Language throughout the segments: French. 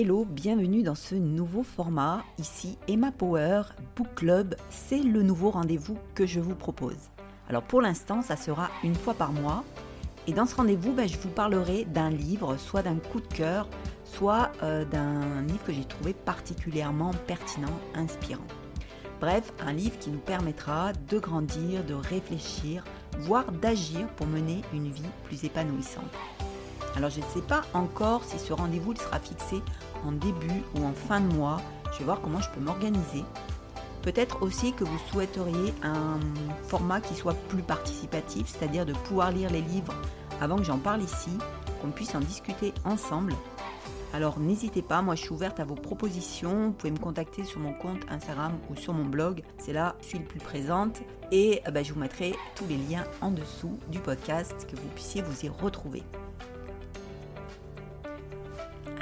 Hello, bienvenue dans ce nouveau format. Ici Emma Power, Book Club, c'est le nouveau rendez-vous que je vous propose. Alors pour l'instant, ça sera une fois par mois. Et dans ce rendez-vous, ben, je vous parlerai d'un livre, soit d'un coup de cœur, soit euh, d'un livre que j'ai trouvé particulièrement pertinent, inspirant. Bref, un livre qui nous permettra de grandir, de réfléchir, voire d'agir pour mener une vie plus épanouissante. Alors je ne sais pas encore si ce rendez-vous sera fixé en début ou en fin de mois. Je vais voir comment je peux m'organiser. Peut-être aussi que vous souhaiteriez un format qui soit plus participatif, c'est-à-dire de pouvoir lire les livres avant que j'en parle ici, qu'on puisse en discuter ensemble. Alors n'hésitez pas, moi je suis ouverte à vos propositions. Vous pouvez me contacter sur mon compte Instagram ou sur mon blog. C'est là je suis le plus présente. Et euh, bah, je vous mettrai tous les liens en dessous du podcast que vous puissiez vous y retrouver.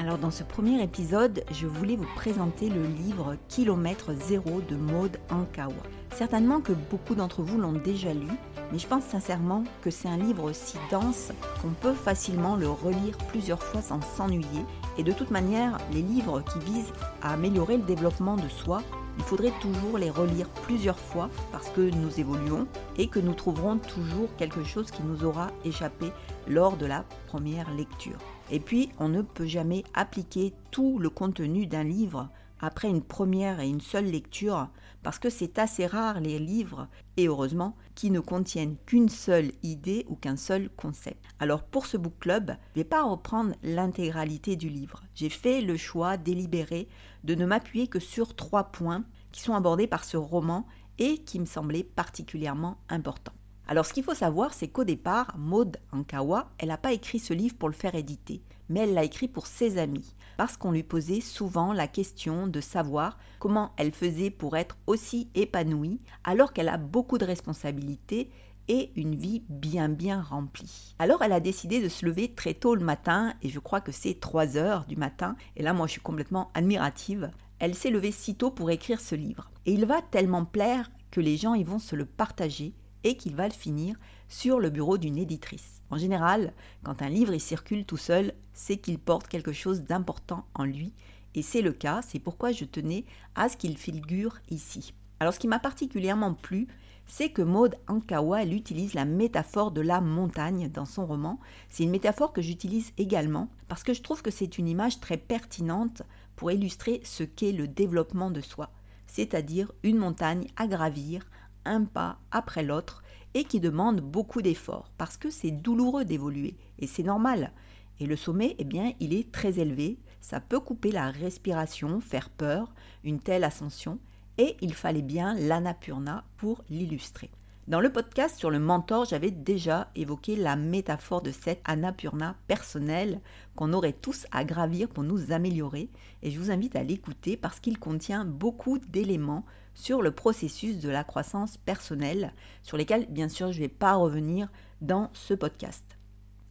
Alors dans ce premier épisode, je voulais vous présenter le livre Kilomètre zéro de Maud Ankawa. Certainement que beaucoup d'entre vous l'ont déjà lu, mais je pense sincèrement que c'est un livre si dense qu'on peut facilement le relire plusieurs fois sans s'ennuyer. Et de toute manière, les livres qui visent à améliorer le développement de soi, il faudrait toujours les relire plusieurs fois parce que nous évoluons et que nous trouverons toujours quelque chose qui nous aura échappé lors de la première lecture. Et puis, on ne peut jamais appliquer tout le contenu d'un livre après une première et une seule lecture, parce que c'est assez rare les livres, et heureusement, qui ne contiennent qu'une seule idée ou qu'un seul concept. Alors pour ce book club, je ne vais pas reprendre l'intégralité du livre. J'ai fait le choix délibéré de ne m'appuyer que sur trois points qui sont abordés par ce roman et qui me semblaient particulièrement importants. Alors ce qu'il faut savoir, c'est qu'au départ, Maud Ankawa, elle n'a pas écrit ce livre pour le faire éditer, mais elle l'a écrit pour ses amis, parce qu'on lui posait souvent la question de savoir comment elle faisait pour être aussi épanouie, alors qu'elle a beaucoup de responsabilités et une vie bien bien remplie. Alors elle a décidé de se lever très tôt le matin, et je crois que c'est 3 heures du matin, et là moi je suis complètement admirative. Elle s'est levée si tôt pour écrire ce livre. Et il va tellement plaire que les gens y vont se le partager et qu'il va le finir sur le bureau d'une éditrice. En général, quand un livre y circule tout seul, c'est qu'il porte quelque chose d'important en lui, et c'est le cas, c'est pourquoi je tenais à ce qu'il figure ici. Alors ce qui m'a particulièrement plu, c'est que Maud Ankawa, utilise la métaphore de la montagne dans son roman. C'est une métaphore que j'utilise également parce que je trouve que c'est une image très pertinente pour illustrer ce qu'est le développement de soi, c'est-à-dire une montagne à gravir un pas après l'autre et qui demande beaucoup d'efforts parce que c'est douloureux d'évoluer et c'est normal. Et le sommet, eh bien, il est très élevé, ça peut couper la respiration, faire peur, une telle ascension, et il fallait bien l'anapurna pour l'illustrer. Dans le podcast sur le mentor, j'avais déjà évoqué la métaphore de cette anapurna personnelle qu'on aurait tous à gravir pour nous améliorer, et je vous invite à l'écouter parce qu'il contient beaucoup d'éléments sur le processus de la croissance personnelle, sur lesquels bien sûr je ne vais pas revenir dans ce podcast.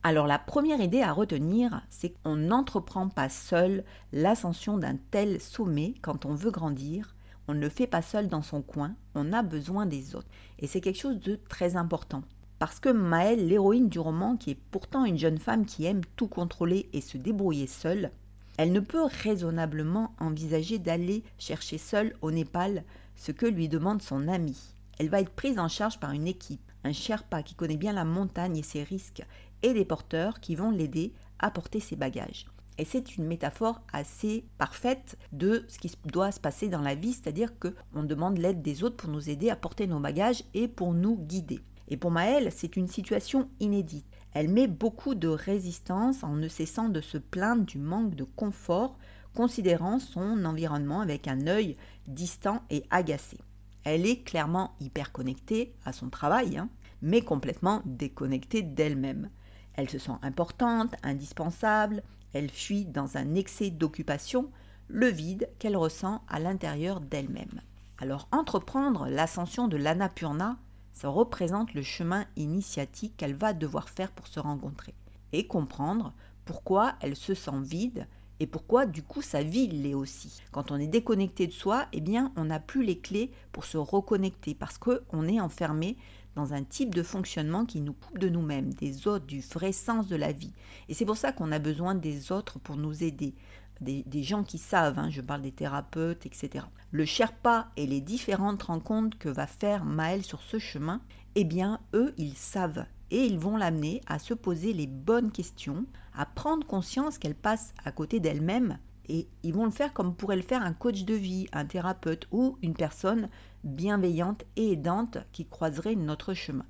Alors la première idée à retenir, c'est qu'on n'entreprend pas seul l'ascension d'un tel sommet quand on veut grandir. On ne le fait pas seul dans son coin, on a besoin des autres. Et c'est quelque chose de très important. Parce que Maëlle, l'héroïne du roman, qui est pourtant une jeune femme qui aime tout contrôler et se débrouiller seule, elle ne peut raisonnablement envisager d'aller chercher seule au Népal ce que lui demande son ami. Elle va être prise en charge par une équipe, un Sherpa qui connaît bien la montagne et ses risques, et des porteurs qui vont l'aider à porter ses bagages. Et c'est une métaphore assez parfaite de ce qui doit se passer dans la vie, c'est-à-dire que on demande l'aide des autres pour nous aider à porter nos bagages et pour nous guider. Et pour Maëlle, c'est une situation inédite. Elle met beaucoup de résistance en ne cessant de se plaindre du manque de confort considérant son environnement avec un œil distant et agacé. Elle est clairement hyper connectée à son travail, hein, mais complètement déconnectée d'elle-même. Elle se sent importante, indispensable, elle fuit dans un excès d'occupation le vide qu'elle ressent à l'intérieur d'elle-même. Alors entreprendre l'ascension de l'Annapurna, ça représente le chemin initiatique qu'elle va devoir faire pour se rencontrer et comprendre pourquoi elle se sent vide et pourquoi du coup sa vie l'est aussi. Quand on est déconnecté de soi, eh bien on n'a plus les clés pour se reconnecter parce qu'on est enfermé dans un type de fonctionnement qui nous coupe de nous-mêmes, des autres, du vrai sens de la vie. Et c'est pour ça qu'on a besoin des autres pour nous aider des, gens qui savent, hein, je parle des thérapeutes, etc. Le Sherpa et les différentes rencontres que va faire Maël sur ce chemin, eh bien, eux, ils savent et ils vont l'amener à se poser les bonnes questions, à prendre conscience qu'elle passe à côté d'elle-même et ils vont le faire comme pourrait le faire un coach de vie, un thérapeute ou une personne bienveillante et aidante qui croiserait notre chemin.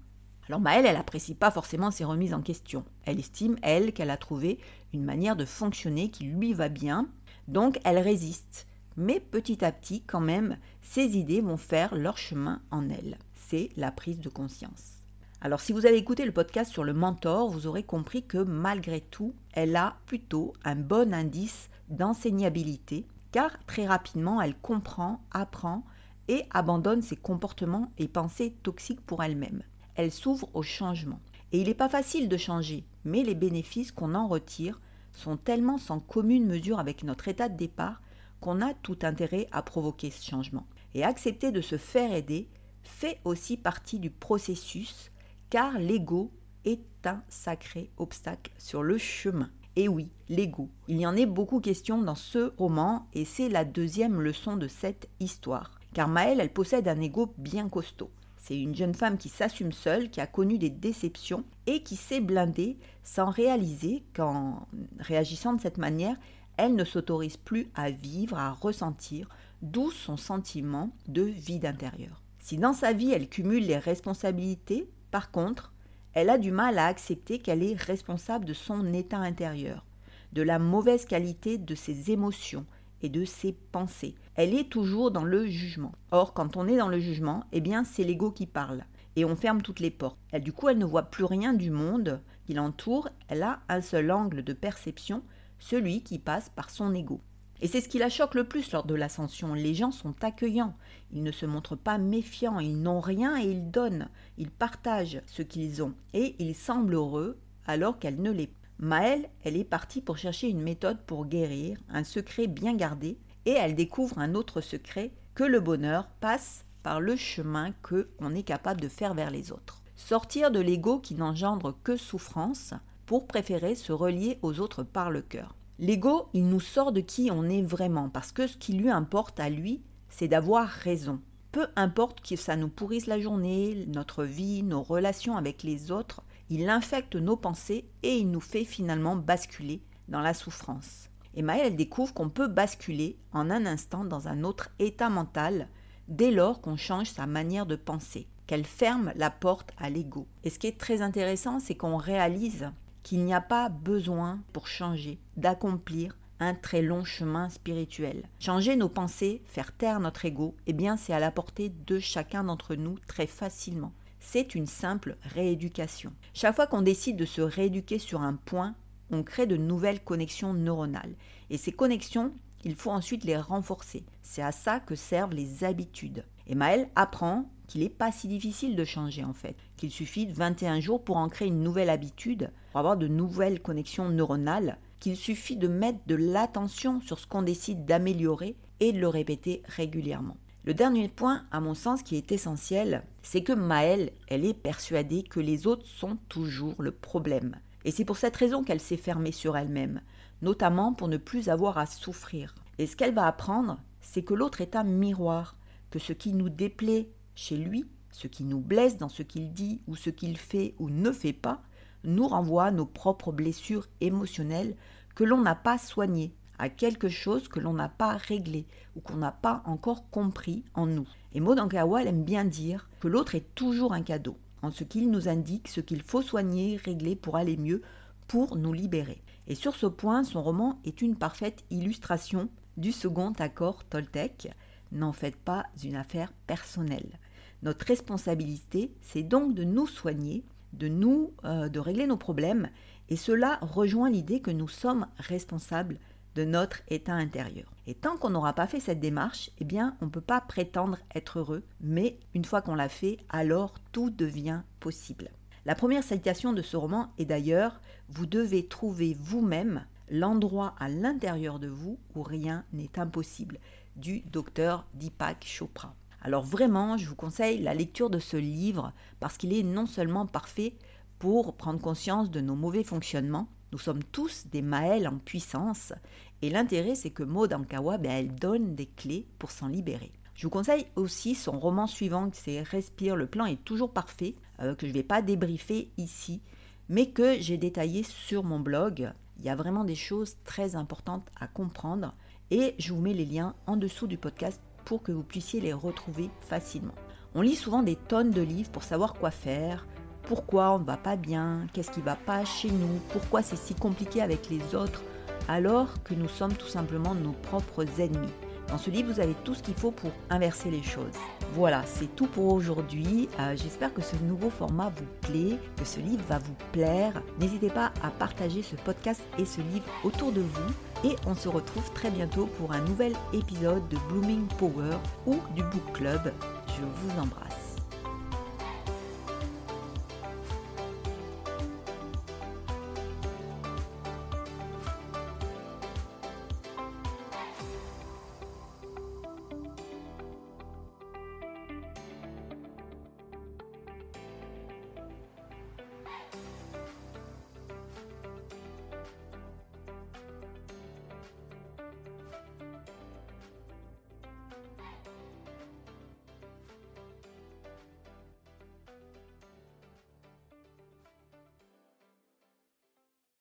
Alors Maëlle, elle n'apprécie pas forcément ces remises en question. Elle estime, elle, qu'elle a trouvé une manière de fonctionner qui lui va bien, donc elle résiste. Mais petit à petit, quand même, ses idées vont faire leur chemin en elle. C'est la prise de conscience. Alors si vous avez écouté le podcast sur le mentor, vous aurez compris que malgré tout, elle a plutôt un bon indice d'enseignabilité, car très rapidement, elle comprend, apprend et abandonne ses comportements et pensées toxiques pour elle-même. Elle s'ouvre au changement. Et il n'est pas facile de changer, mais les bénéfices qu'on en retire sont tellement sans commune mesure avec notre état de départ qu'on a tout intérêt à provoquer ce changement. Et accepter de se faire aider fait aussi partie du processus, car l'ego est un sacré obstacle sur le chemin. Et oui, l'ego. Il y en est beaucoup question dans ce roman et c'est la deuxième leçon de cette histoire. Car Maëlle, elle possède un ego bien costaud. C'est une jeune femme qui s'assume seule, qui a connu des déceptions et qui s'est blindée sans réaliser qu'en réagissant de cette manière, elle ne s'autorise plus à vivre, à ressentir, d'où son sentiment de vide intérieur. Si dans sa vie elle cumule les responsabilités, par contre, elle a du mal à accepter qu'elle est responsable de son état intérieur, de la mauvaise qualité de ses émotions et de ses pensées. Elle est toujours dans le jugement. Or, quand on est dans le jugement, eh bien, c'est l'ego qui parle et on ferme toutes les portes. Du coup, elle ne voit plus rien du monde qui l'entoure, elle a un seul angle de perception, celui qui passe par son ego. Et c'est ce qui la choque le plus lors de l'ascension. Les gens sont accueillants, ils ne se montrent pas méfiants, ils n'ont rien et ils donnent, ils partagent ce qu'ils ont, et ils semblent heureux alors qu'elle ne l'est pas. Maëlle, elle est partie pour chercher une méthode pour guérir, un secret bien gardé, et elle découvre un autre secret, que le bonheur passe par le chemin que on est capable de faire vers les autres. Sortir de l'ego qui n'engendre que souffrance pour préférer se relier aux autres par le cœur. L'ego, il nous sort de qui on est vraiment, parce que ce qui lui importe à lui, c'est d'avoir raison. Peu importe que ça nous pourrisse la journée, notre vie, nos relations avec les autres, il infecte nos pensées et il nous fait finalement basculer dans la souffrance. Et Maëlle, elle découvre qu'on peut basculer en un instant dans un autre état mental dès lors qu'on change sa manière de penser, qu'elle ferme la porte à l'ego. Et ce qui est très intéressant, c'est qu'on réalise qu'il n'y a pas besoin pour changer d'accomplir un très long chemin spirituel. Changer nos pensées, faire taire notre ego, eh bien c'est à la portée de chacun d'entre nous très facilement. C'est une simple rééducation. Chaque fois qu'on décide de se rééduquer sur un point, on crée de nouvelles connexions neuronales. Et ces connexions, il faut ensuite les renforcer. C'est à ça que servent les habitudes. Et Maël apprend qu'il n'est pas si difficile de changer en fait, qu'il suffit de 21 jours pour en créer une nouvelle habitude, pour avoir de nouvelles connexions neuronales, qu'il suffit de mettre de l'attention sur ce qu'on décide d'améliorer et de le répéter régulièrement. Le dernier point, à mon sens, qui est essentiel, c'est que Maëlle, elle est persuadée que les autres sont toujours le problème. Et c'est pour cette raison qu'elle s'est fermée sur elle-même, notamment pour ne plus avoir à souffrir. Et ce qu'elle va apprendre, c'est que l'autre est un miroir, que ce qui nous déplaît chez lui, ce qui nous blesse dans ce qu'il dit ou ce qu'il fait ou ne fait pas, nous renvoie à nos propres blessures émotionnelles que l'on n'a pas soignées, à quelque chose que l'on n'a pas réglé ou qu'on n'a pas encore compris en nous. Et Maud Ankawa, elle aime bien dire que l'autre est toujours un cadeau, en ce qu'il nous indique ce qu'il faut soigner, régler pour aller mieux, pour nous libérer. Et sur ce point, son roman est une parfaite illustration du second accord Toltec. N'en faites pas une affaire personnelle. Notre responsabilité, c'est donc de nous soigner, de nous, euh, de régler nos problèmes, et cela rejoint l'idée que nous sommes responsables de notre état intérieur. Et tant qu'on n'aura pas fait cette démarche, eh bien, on ne peut pas prétendre être heureux, mais une fois qu'on l'a fait, alors tout devient possible. La première citation de ce roman est d'ailleurs Vous devez trouver vous-même l'endroit à l'intérieur de vous où rien n'est impossible, du docteur Deepak Chopra. Alors vraiment, je vous conseille la lecture de ce livre parce qu'il est non seulement parfait pour prendre conscience de nos mauvais fonctionnements, nous sommes tous des Maëls en puissance Et l'intérêt, c'est que Maud Ankawa, ben, elle donne des clés pour s'en libérer. Je vous conseille aussi son roman suivant, c'est Respire, le plan est toujours parfait, euh, que je ne vais pas débriefer ici, mais que j'ai détaillé sur mon blog. Il y a vraiment des choses très importantes à comprendre et je vous mets les liens en dessous du podcast pour que vous puissiez les retrouver facilement. On lit souvent des tonnes de livres pour savoir quoi faire, pourquoi on ne va pas bien, qu'est-ce qui ne va pas chez nous, pourquoi c'est si compliqué avec les autres, alors que nous sommes tout simplement nos propres ennemis. Dans ce livre, vous avez tout ce qu'il faut pour inverser les choses. Voilà, c'est tout pour aujourd'hui. Euh, j'espère que ce nouveau format vous plaît, que ce livre va vous plaire. N'hésitez pas à partager ce podcast et ce livre autour de vous. Et on se retrouve très bientôt pour un nouvel épisode de Blooming Power ou du Book Club. Je vous embrasse.